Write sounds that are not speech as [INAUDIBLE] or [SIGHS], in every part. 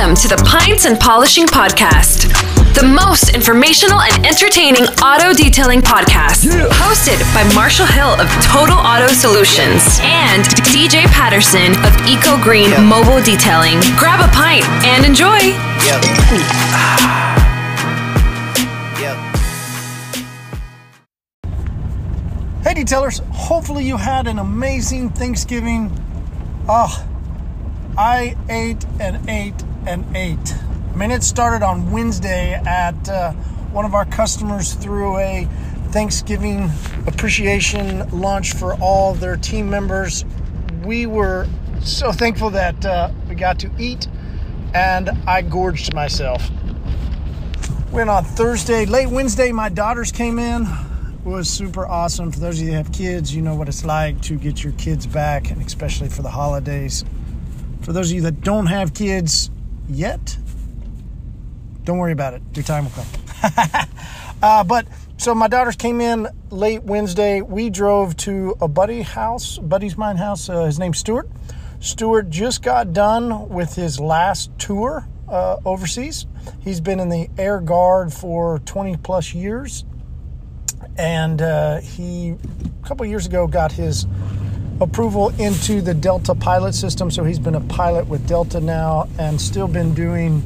Welcome to the Pints and Polishing Podcast, the most informational and entertaining auto detailing podcast. Hosted by Marshall Hill of Total Auto Solutions and DJ Patterson of Eco Green Mobile Detailing. Grab a pint and enjoy. Yep. [SIGHS] yep. Hey, detailers. Hopefully, you had an amazing Thanksgiving. Oh, I ate and ate and ate. I mean, it started on Wednesday at uh, one of our customers threw a Thanksgiving appreciation lunch for all their team members. We were so thankful that uh, we got to eat, and I gorged myself. Went on Thursday, late Wednesday. My daughters came in. It was super awesome. For those of you that have kids, you know what it's like to get your kids back, and especially for the holidays. For those of you that don't have kids yet, don't worry about it. Your time will come. [LAUGHS] uh, but so my daughters came in late Wednesday. We drove to a buddy house, buddy's mine house. Uh, his name's Stuart. Stuart just got done with his last tour uh, overseas. He's been in the Air Guard for 20 plus years, and uh, he a couple years ago got his approval into the Delta pilot system. So he's been a pilot with Delta now and still been doing,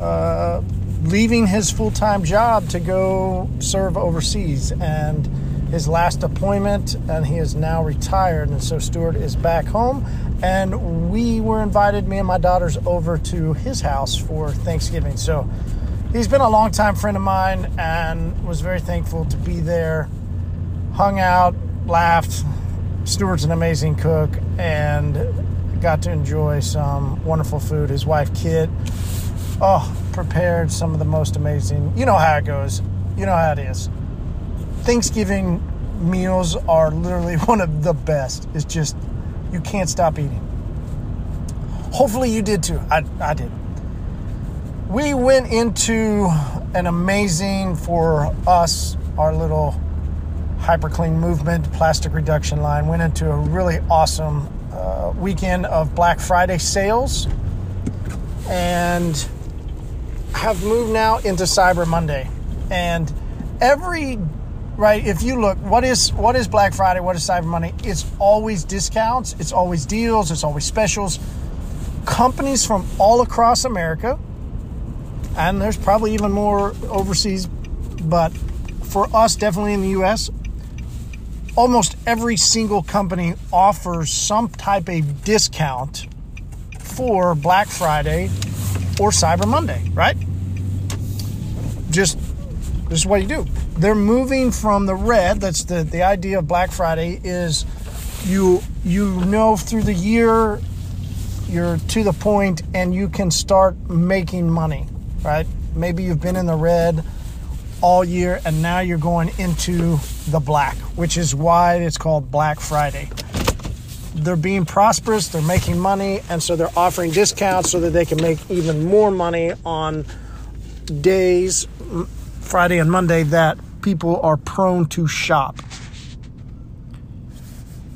uh, leaving his full time job to go serve overseas. And his last deployment, and he is now retired. And so Stuart is back home. And we were invited, me and my daughters, over to his house for Thanksgiving. So he's been a longtime friend of mine and was very thankful to be there. Hung out, laughed, Stuart's an amazing cook and got to enjoy some wonderful food. His wife, Kit, oh, prepared some of the most amazing. You know how it goes. You know how it is. Thanksgiving meals are literally [LAUGHS] one of the best. It's just, you can't stop eating. Hopefully, you did too. I, I did. We went into an amazing, for us, our little Hyperclean movement, plastic reduction line. Went into a really awesome uh, weekend of Black Friday sales and have moved now into Cyber Monday. And every right, if you look, what is what is Black Friday? What is Cyber Monday? It's always discounts. It's always deals. It's always specials. Companies from all across America, and there's probably even more overseas, but for us, definitely in the U.S., almost every single company offers some type of discount for Black Friday or Cyber Monday, right? Just this is what you do. They're moving from the red. That's the the idea of Black Friday is you you know through the year you're to the point and you can start making money, right? Maybe you've been in the red all year and now you're going into the black, which is why it's called Black Friday. They're being prosperous, they're making money, and so they're offering discounts so that they can make even more money on days, Friday and Monday, that people are prone to shop.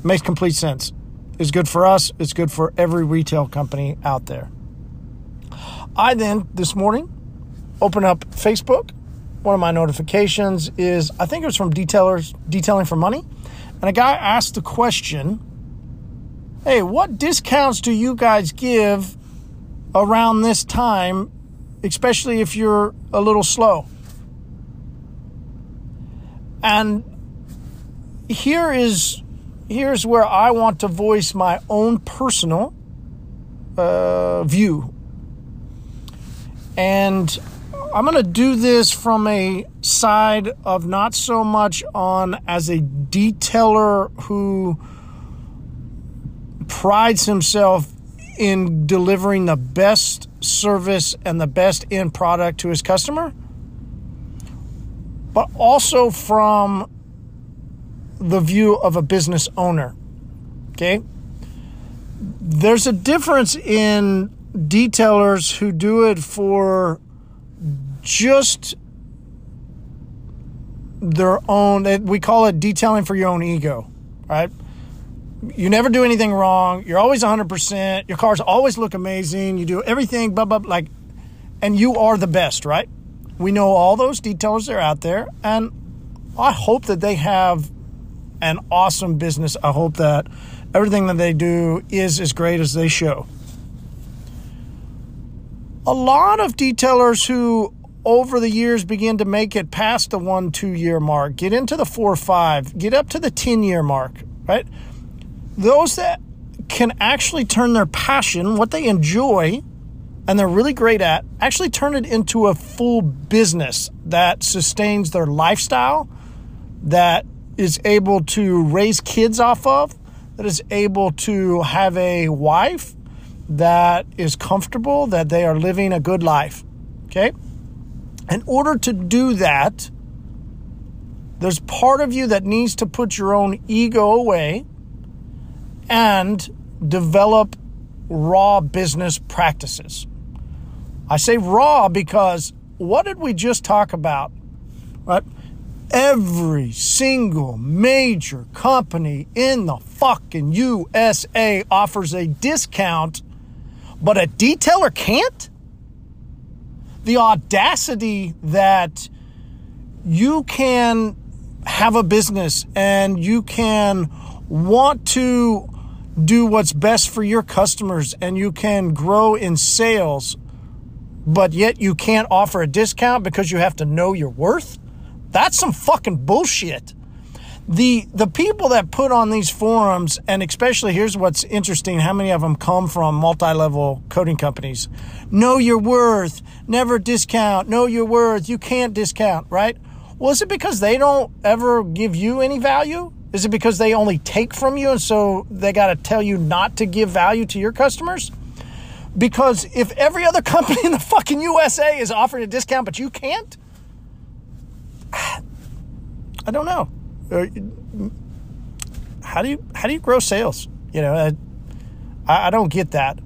Makes complete sense. It's good for us, it's good for every retail company out there. I then, this morning, open up Facebook one of my notifications is I think it was from detailers detailing for money, and a guy asked the question, "Hey, what discounts do you guys give around this time, especially if you're a little slow?" And here is here's where I want to voice my own personal uh, view. And I'm going to do this from a side of not so much on as a detailer who prides himself in delivering the best service and the best end product to his customer, but also from the view of a business owner. Okay? There's a difference in detailers who do it for just their own eh, we call it detailing for your own ego right you never do anything wrong. You're always 100%. Your cars always look amazing. You do everything, blah, blah, like, and you are the best, right? We know all those details are out there. And I hope that they have an awesome business. I hope that everything that they do is as great as they show. A lot of detailers who over the years begin to make it past the one, two year mark, get into the four, five, get up to the 10 year mark, right? Those that can actually turn their passion, what they enjoy, and they're really great at, actually turn it into a full business that sustains their lifestyle, that is able to raise kids off of, that is able to have a wife that is comfortable, that they are living a good life. Okay? In order to do that, there's part of you that needs to put your own ego away and develop raw business practices. I say raw because what did we just talk about? Right? Every single major company in the fucking USA offers a discount, but a detailer can't? The audacity that you can have a business and you can want to do what's best for your customers and you can grow in sales, but yet you can't offer a discount because you have to know your worth. That's some fucking bullshit the the people that put on these forums and especially here's what's interesting how many of them come from multi-level coating companies. Know your worth. Never discount. Know your worth. You can't discount right? Well is it because they don't ever give you any value? Is it because they only take from you and so they got to tell you not to give value to your customers? Because if every other [LAUGHS] company in the fucking USA is offering a discount but you can't [SIGHS] I don't know how do you how do you grow sales? You know, I, I don't get that.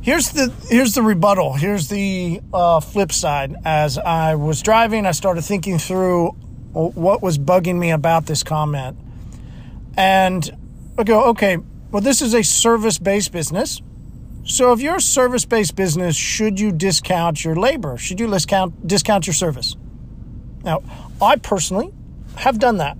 Here's the here's the rebuttal. Here's the uh, flip side. As I was driving, I started thinking through what was bugging me about this comment, and I go, okay, well, this is a service based business. So if you're a service based business, should you discount your labor? Should you discount discount your service? Now, I personally have done that.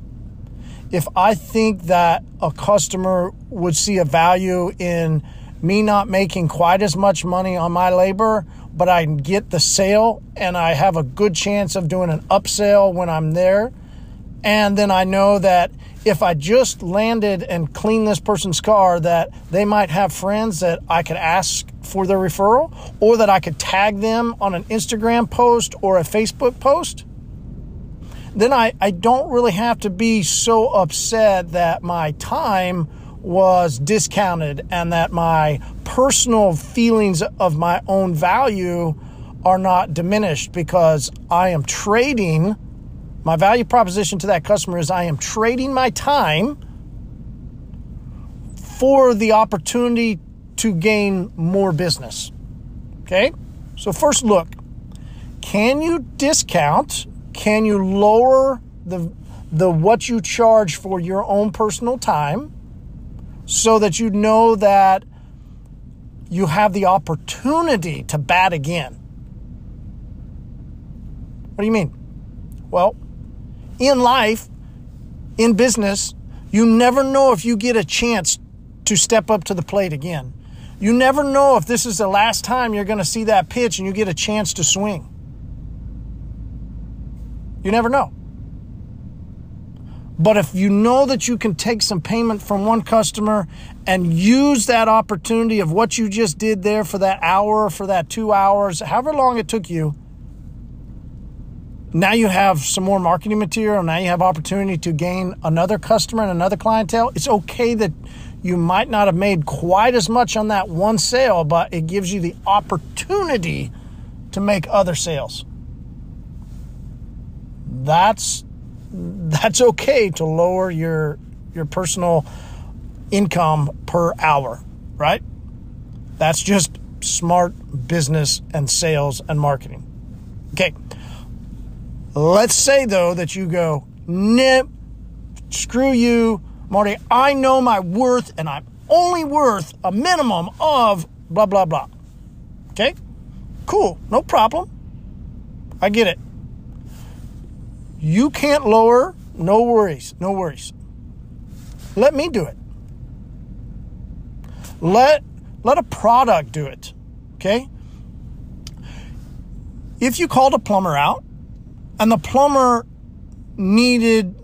If I think that a customer would see a value in me not making quite as much money on my labor, but I get the sale and I have a good chance of doing an upsell when I'm there. And then I know that if I just landed and cleaned this person's car, that they might have friends that I could ask for their referral or that I could tag them on an Instagram post or a Facebook post then I, I don't really have to be so upset that my time was discounted and that my personal feelings of my own value are not diminished because I am trading my value proposition to that customer is I am trading my time for the opportunity to gain more business. Okay? So first look, can you discount can you lower the the what you charge for your own personal time so that you know that you have the opportunity to bat again? What do you mean? Well, in life, in business, you never know if you get a chance to step up to the plate again. You never know if this is the last time you're going to see that pitch and you get a chance to swing. You never know. But if you know that you can take some payment from one customer and use that opportunity of what you just did there for that hour, for that two hours, however long it took you, now you have some more marketing material. Now you have opportunity to gain another customer and another clientele. It's okay that you might not have made quite as much on that one sale, but it gives you the opportunity to make other sales that's that's okay to lower your your personal income per hour, right? That's just smart business and sales and marketing. Okay. Let's say though that you go, nip, screw you. Marty, I know my worth and I'm only worth a minimum of blah, blah, blah. Okay? Cool. No problem. I get it. You can't lower. No worries. No worries. Let me do it. Let let a product do it. Okay? If you called a plumber out and the plumber needed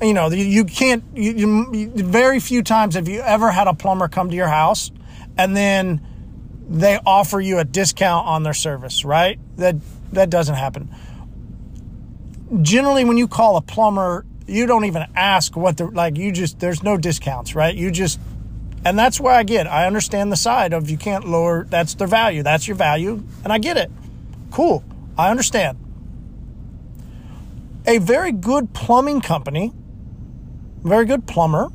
you know, you can't you, you, very few times have you ever had a plumber come to your house and then they offer you a discount on their service, right? That that doesn't happen. Generally when you call a plumber, you don't even ask what the like you just there's no discounts, right? You just and that's where I get. I understand the side of you can't lower that's their value. That's your value and I get it. Cool. I understand. A very good plumbing company, very good plumber,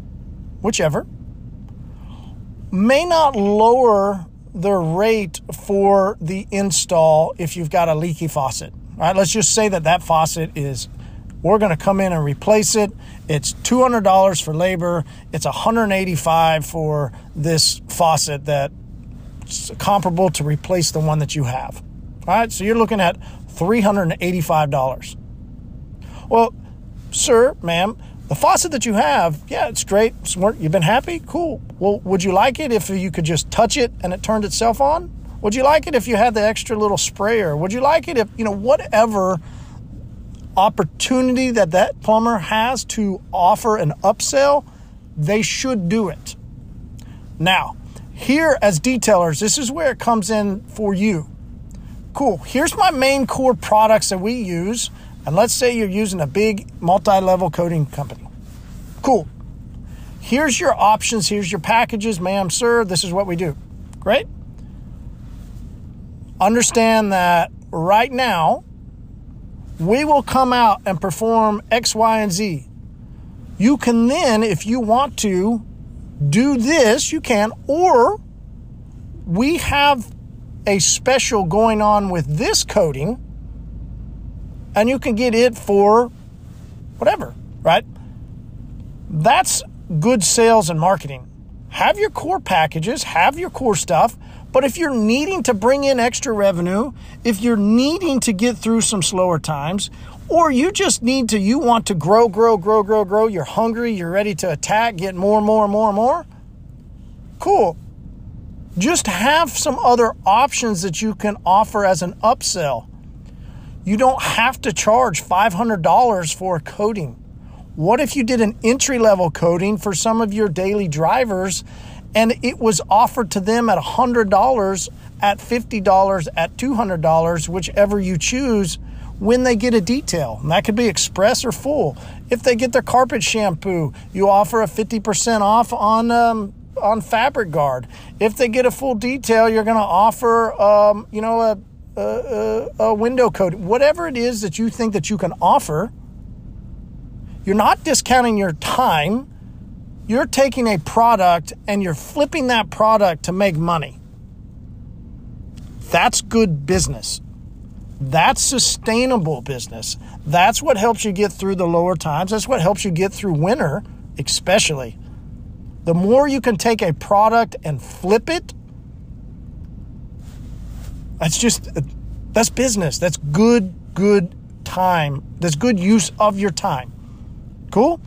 whichever, may not lower the rate for the install if you've got a leaky faucet. All right, let's just say that that faucet is we're going to come in and replace it. It's $200 for labor. It's 185 for this faucet that's comparable to replace the one that you have. All right, so you're looking at $385. Well, sir, ma'am, the faucet that you have, yeah, it's great. Smart. You've been happy? Cool. Well, would you like it if you could just touch it and it turned itself on? Would you like it if you had the extra little sprayer? Would you like it if, you know, whatever opportunity that that plumber has to offer an upsell, they should do it. Now, here as detailers, this is where it comes in for you. Cool. Here's my main core products that we use. And let's say you're using a big multi level coating company. Cool. Here's your options. Here's your packages, ma'am, sir. This is what we do. Great. Understand that right now, we will come out and perform X, Y, and Z. You can then, if you want to, do this, you can, or we have a special going on with this coating, and you can get it for whatever, right? That's good sales and marketing. Have your core packages, have your core stuff, but if you're needing to bring in extra revenue, if you're needing to get through some slower times, or you just need to, you want to grow, grow, grow, grow, grow, you're hungry, you're ready to attack, get more, more, more, more, cool. Just have some other options that you can offer as an upsell. You don't have to charge $500 for a coating. What if you did an entry level coating for some of your daily drivers and it was offered to them at $100, at $50, at $200, whichever you choose when they get a detail. And that could be express or full. If they get their carpet shampoo, you offer a 50% off on um, on Fabric Guard. If they get a full detail, you're going to offer um, you know a, a, a window coat, whatever it is that you think that you can offer. You're not discounting your time you're taking a product and you're flipping that product to make money. That's good business. That's sustainable business. That's what helps you get through the lower times. That's what helps you get through winter, especially. The more you can take a product and flip it, that's just, that's business. That's good, good time. That's good use of your time. Cool?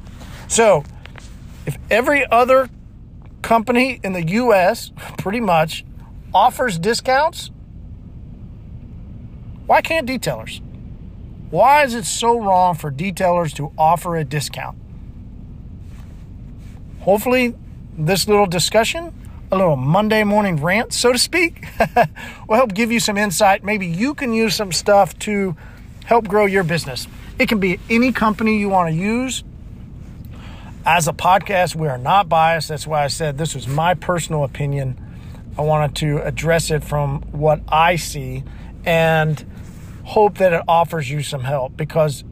So, if every other company in the US pretty much offers discounts, why can't detailers? Why is it so wrong for detailers to offer a discount? Hopefully, this little discussion, a little Monday morning rant, so to speak, [LAUGHS] will help give you some insight. Maybe you can use some stuff to help grow your business. It can be any company you want to use as a podcast, we are not biased. That's why I said this was my personal opinion. I wanted to address it from what I see and hope that it offers you some help because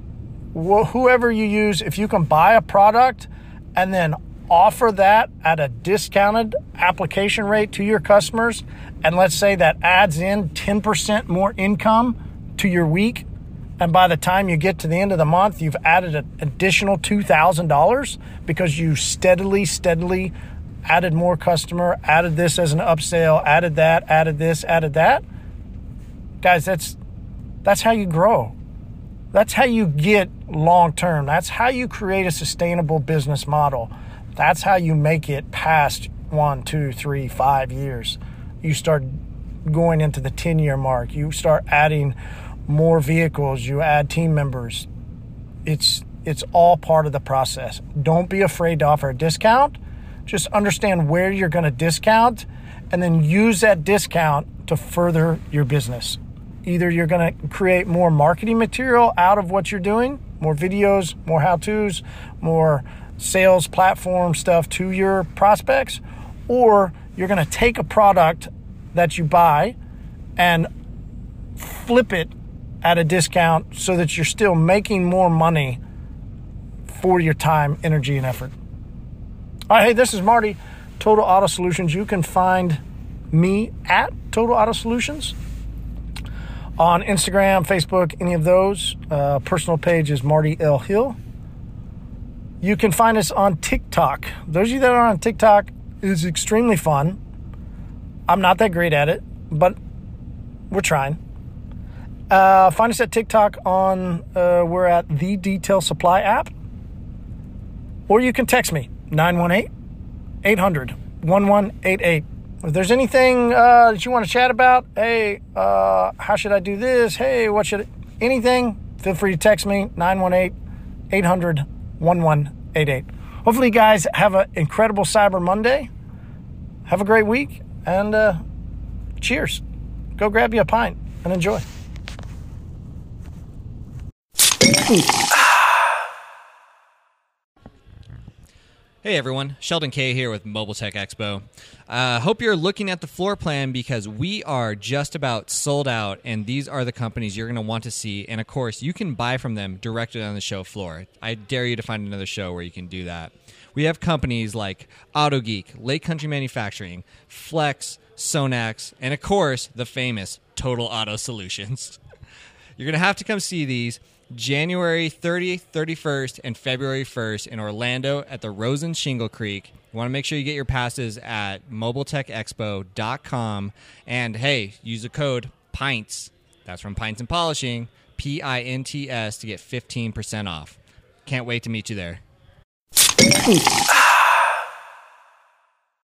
wh- whoever you use, if you can buy a product and then offer that at a discounted application rate to your customers, and let's say that adds in 10% more income to your week and by the time you get to the end of the month, you've added an additional $2,000 because you steadily, steadily added more customer, added this as an upsell, added that, added this, added that. Guys, that's that's how you grow. That's how you get long term. That's how you create a sustainable business model. That's how you make it past one, two, three, five years. You start going into the 10 year mark. You start adding more vehicles, you add team members. It's it's all part of the process. Don't be afraid to offer a discount. Just understand where you're going to discount and then use that discount to further your business. Either you're going to create more marketing material out of what you're doing, more videos, more how-tos, more sales platform stuff to your prospects, or you're going to take a product that you buy and flip it at a discount so that you're still making more money for your time, energy, and effort. All right, hey, this is Marty, Total Auto Solutions. You can find me at Total Auto Solutions on Instagram, Facebook, any of those. Uh, personal page is Marty L. Hill. You can find us on TikTok. Those of you that are on TikTok is extremely fun. I'm not that great at it, but we're trying. Uh, find us at TikTok on, uh, we're at the Detail Supply app. Or you can text me, 918 800 1188. If there's anything uh, that you want to chat about, hey, uh, how should I do this? Hey, what should I, anything, feel free to text me, 918 800 1188. Hopefully, you guys have an incredible Cyber Monday. Have a great week and uh, cheers. Go grab you a pint and enjoy. [SIGHS] Hey everyone, Sheldon K here with Mobile Tech Expo. Uh, hope you're looking at the floor plan because we are just about sold out, and these are the companies you're going to want to see. And of course, you can buy from them directly on the show floor. I dare you to find another show where you can do that. We have companies like AutoGeek, Lake Country Manufacturing, Flex, Sonax, and of course, the famous Total Auto Solutions. [LAUGHS] You're going to have to come see these. January 30th, 31st, and February 1st in Orlando at the Rosen Shingle Creek. You want to make sure you get your passes at mobiletechexpo.com. And hey, use the code PINTS. That's from Pints and Polishing, P I N T S, to get 15% off. Can't wait to meet you there.